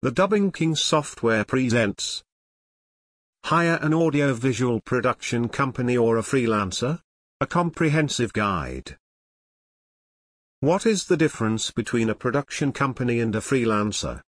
The Dubbing King software presents Hire an audio-visual production company or a freelancer? A comprehensive guide. What is the difference between a production company and a freelancer?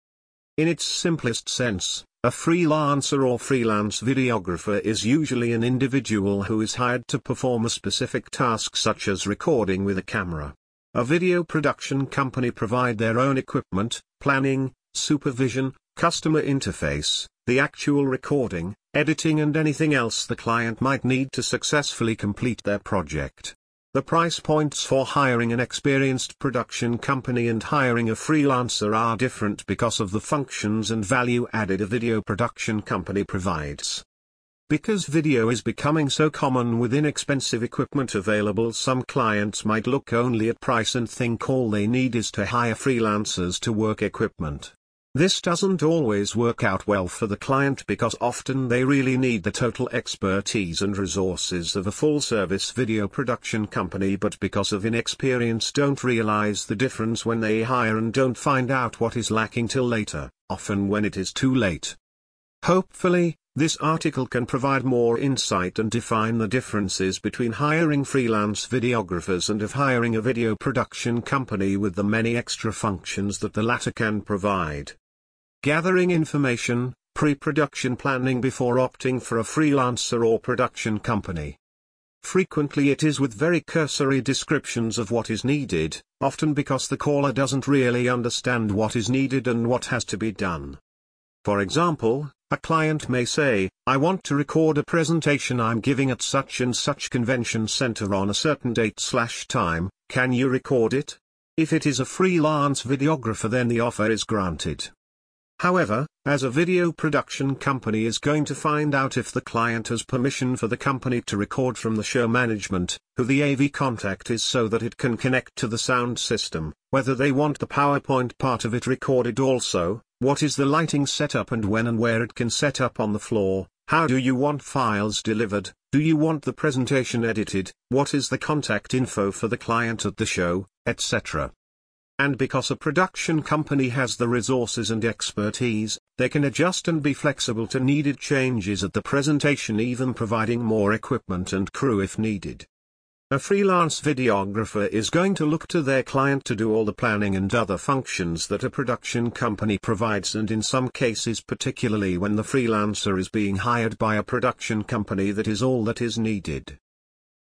In its simplest sense, a freelancer or freelance videographer is usually an individual who is hired to perform a specific task such as recording with a camera. A video production company provide their own equipment, planning, supervision, customer interface, the actual recording, editing and anything else the client might need to successfully complete their project. The price points for hiring an experienced production company and hiring a freelancer are different because of the functions and value added a video production company provides. Because video is becoming so common with inexpensive equipment available some clients might look only at price and think all they need is to hire freelancers to work equipment. This doesn't always work out well for the client because often they really need the total expertise and resources of a full-service video production company but because of inexperience don't realize the difference when they hire and don't find out what is lacking till later, often when it is too late. Hopefully, this article can provide more insight and define the differences between hiring freelance videographers and of hiring a video production company with the many extra functions that the latter can provide. Gathering information, pre-production planning before opting for a freelancer or production company. Frequently it is with very cursory descriptions of what is needed, often because the caller doesn't really understand what is needed and what has to be done. For example, a client may say, I want to record a presentation I'm giving at such and such convention center on a certain date slash time, can you record it? If it is a freelance videographer then the offer is granted. However, as a video production company is going to find out if the client has permission for the company to record from the show management, who the AV contact is so that it can connect to the sound system, whether they want the PowerPoint part of it recorded also, what is the lighting setup and when and where it can set up on the floor, how do you want files delivered, do you want the presentation edited, what is the contact info for the client at the show, etc. And because a production company has the resources and expertise, they can adjust and be flexible to needed changes at the presentation even providing more equipment and crew if needed. A freelance videographer is going to look to their client to do all the planning and other functions that a production company provides and in some cases particularly when the freelancer is being hired by a production company that is all that is needed.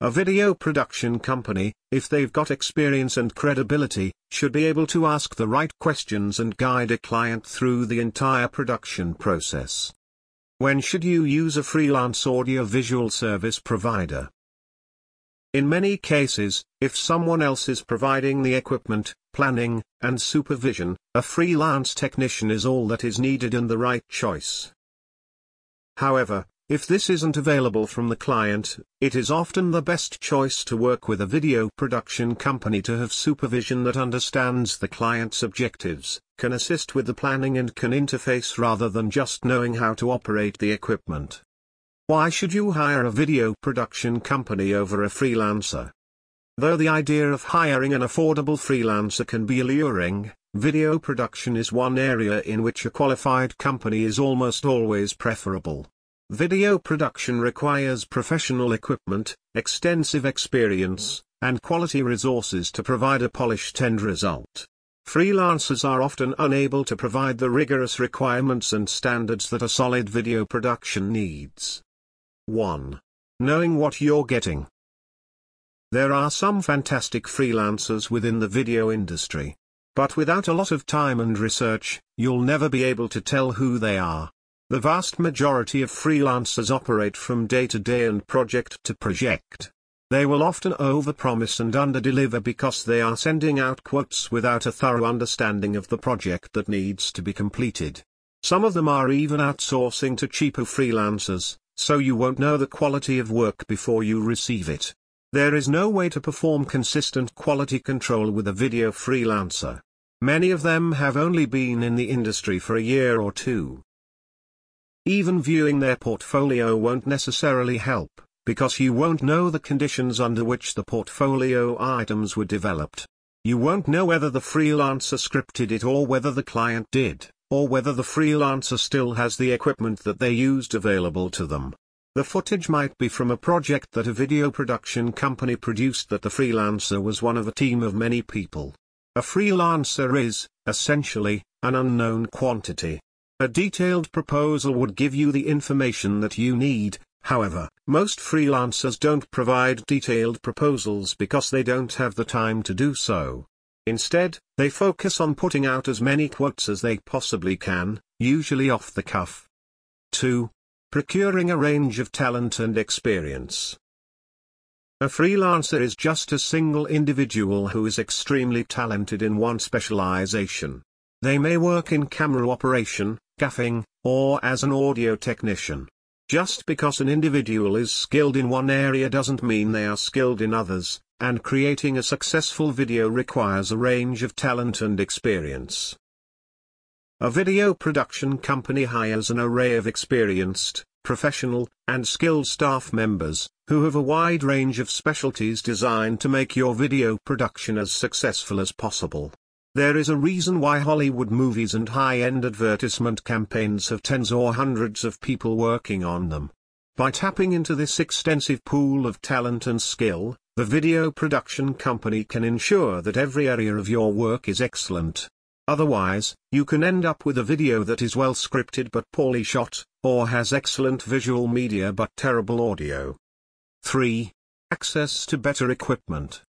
A video production company, if they've got experience and credibility, should be able to ask the right questions and guide a client through the entire production process. When should you use a freelance audio-visual service provider? In many cases, if someone else is providing the equipment, planning, and supervision, a freelance technician is all that is needed and the right choice. However, if this isn't available from the client, it is often the best choice to work with a video production company to have supervision that understands the client's objectives, can assist with the planning and can interface rather than just knowing how to operate the equipment. Why should you hire a video production company over a freelancer? Though the idea of hiring an affordable freelancer can be alluring, video production is one area in which a qualified company is almost always preferable. Video production requires professional equipment, extensive experience, and quality resources to provide a polished end result. Freelancers are often unable to provide the rigorous requirements and standards that a solid video production needs. 1. Knowing what you're getting. There are some fantastic freelancers within the video industry. But without a lot of time and research, you'll never be able to tell who they are. The vast majority of freelancers operate from day to day and project to project. They will often overpromise and underdeliver because they are sending out quotes without a thorough understanding of the project that needs to be completed. Some of them are even outsourcing to cheaper freelancers, so you won't know the quality of work before you receive it. There is no way to perform consistent quality control with a video freelancer. Many of them have only been in the industry for a year or two. Even viewing their portfolio won't necessarily help, because you won't know the conditions under which the portfolio items were developed. You won't know whether the freelancer scripted it or whether the client did, or whether the freelancer still has the equipment that they used available to them. The footage might be from a project that a video production company produced that the freelancer was one of a team of many people. A freelancer is, essentially, an unknown quantity. A detailed proposal would give you the information that you need, however, most freelancers don't provide detailed proposals because they don't have the time to do so. Instead, they focus on putting out as many quotes as they possibly can, usually off the cuff. 2. Procuring a range of talent and experience. A freelancer is just a single individual who is extremely talented in one specialization. They may work in camera operation, gaffing, or as an audio technician. Just because an individual is skilled in one area doesn't mean they are skilled in others, and creating a successful video requires a range of talent and experience. A video production company hires an array of experienced, professional, and skilled staff members, who have a wide range of specialties designed to make your video production as successful as possible. There is a reason why Hollywood movies and high-end advertisement campaigns have tens or hundreds of people working on them. By tapping into this extensive pool of talent and skill, the video production company can ensure that every area of your work is excellent. Otherwise, you can end up with a video that is well scripted but poorly shot, or has excellent visual media but terrible audio. 3. Access to better equipment.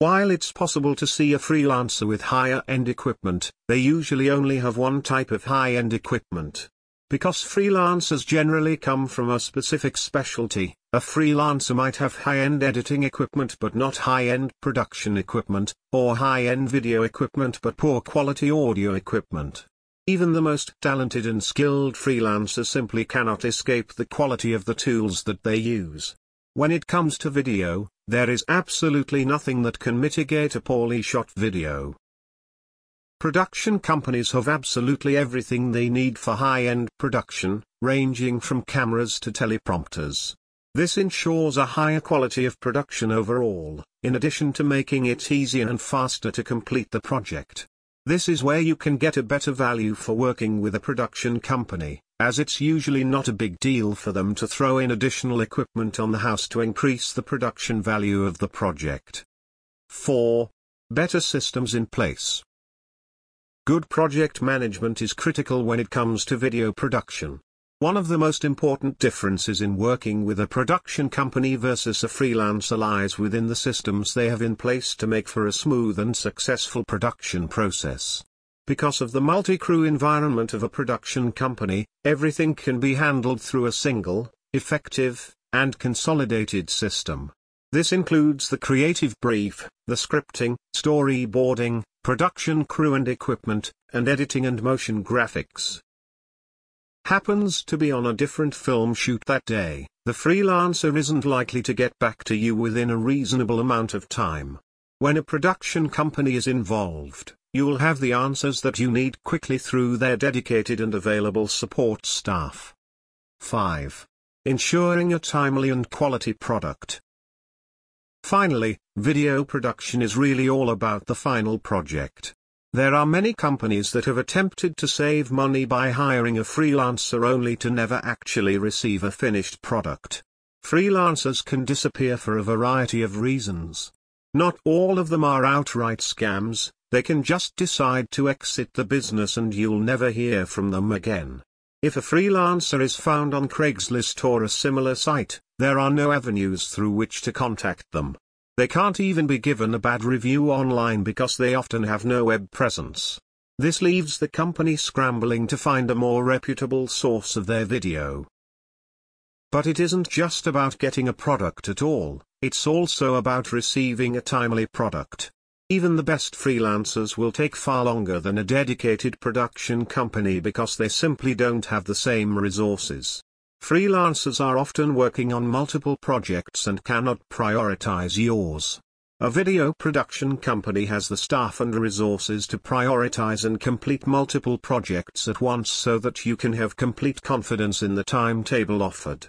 While it's possible to see a freelancer with higher-end equipment, they usually only have one type of high-end equipment. Because freelancers generally come from a specific specialty, a freelancer might have high-end editing equipment but not high-end production equipment, or high-end video equipment but poor quality audio equipment. Even the most talented and skilled freelancer simply cannot escape the quality of the tools that they use. When it comes to video, there is absolutely nothing that can mitigate a poorly shot video. Production companies have absolutely everything they need for high-end production, ranging from cameras to teleprompters. This ensures a higher quality of production overall, in addition to making it easier and faster to complete the project. This is where you can get a better value for working with a production company, as it's usually not a big deal for them to throw in additional equipment on the house to increase the production value of the project. 4. Better systems in place. Good project management is critical when it comes to video production. One of the most important differences in working with a production company versus a freelancer lies within the systems they have in place to make for a smooth and successful production process. Because of the multi-crew environment of a production company, everything can be handled through a single, effective, and consolidated system. This includes the creative brief, the scripting, storyboarding, production crew and equipment, and editing and motion graphics. Happens to be on a different film shoot that day, the freelancer isn't likely to get back to you within a reasonable amount of time. When a production company is involved, you'll have the answers that you need quickly through their dedicated and available support staff. 5. Ensuring a timely and quality product. Finally, video production is really all about the final project. There are many companies that have attempted to save money by hiring a freelancer only to never actually receive a finished product. Freelancers can disappear for a variety of reasons. Not all of them are outright scams, they can just decide to exit the business and you'll never hear from them again. If a freelancer is found on Craigslist or a similar site, there are no avenues through which to contact them. They can't even be given a bad review online because they often have no web presence. This leaves the company scrambling to find a more reputable source of their video. But it isn't just about getting a product at all, it's also about receiving a timely product. Even the best freelancers will take far longer than a dedicated production company because they simply don't have the same resources. Freelancers are often working on multiple projects and cannot prioritize yours. A video production company has the staff and resources to prioritize and complete multiple projects at once so that you can have complete confidence in the timetable offered.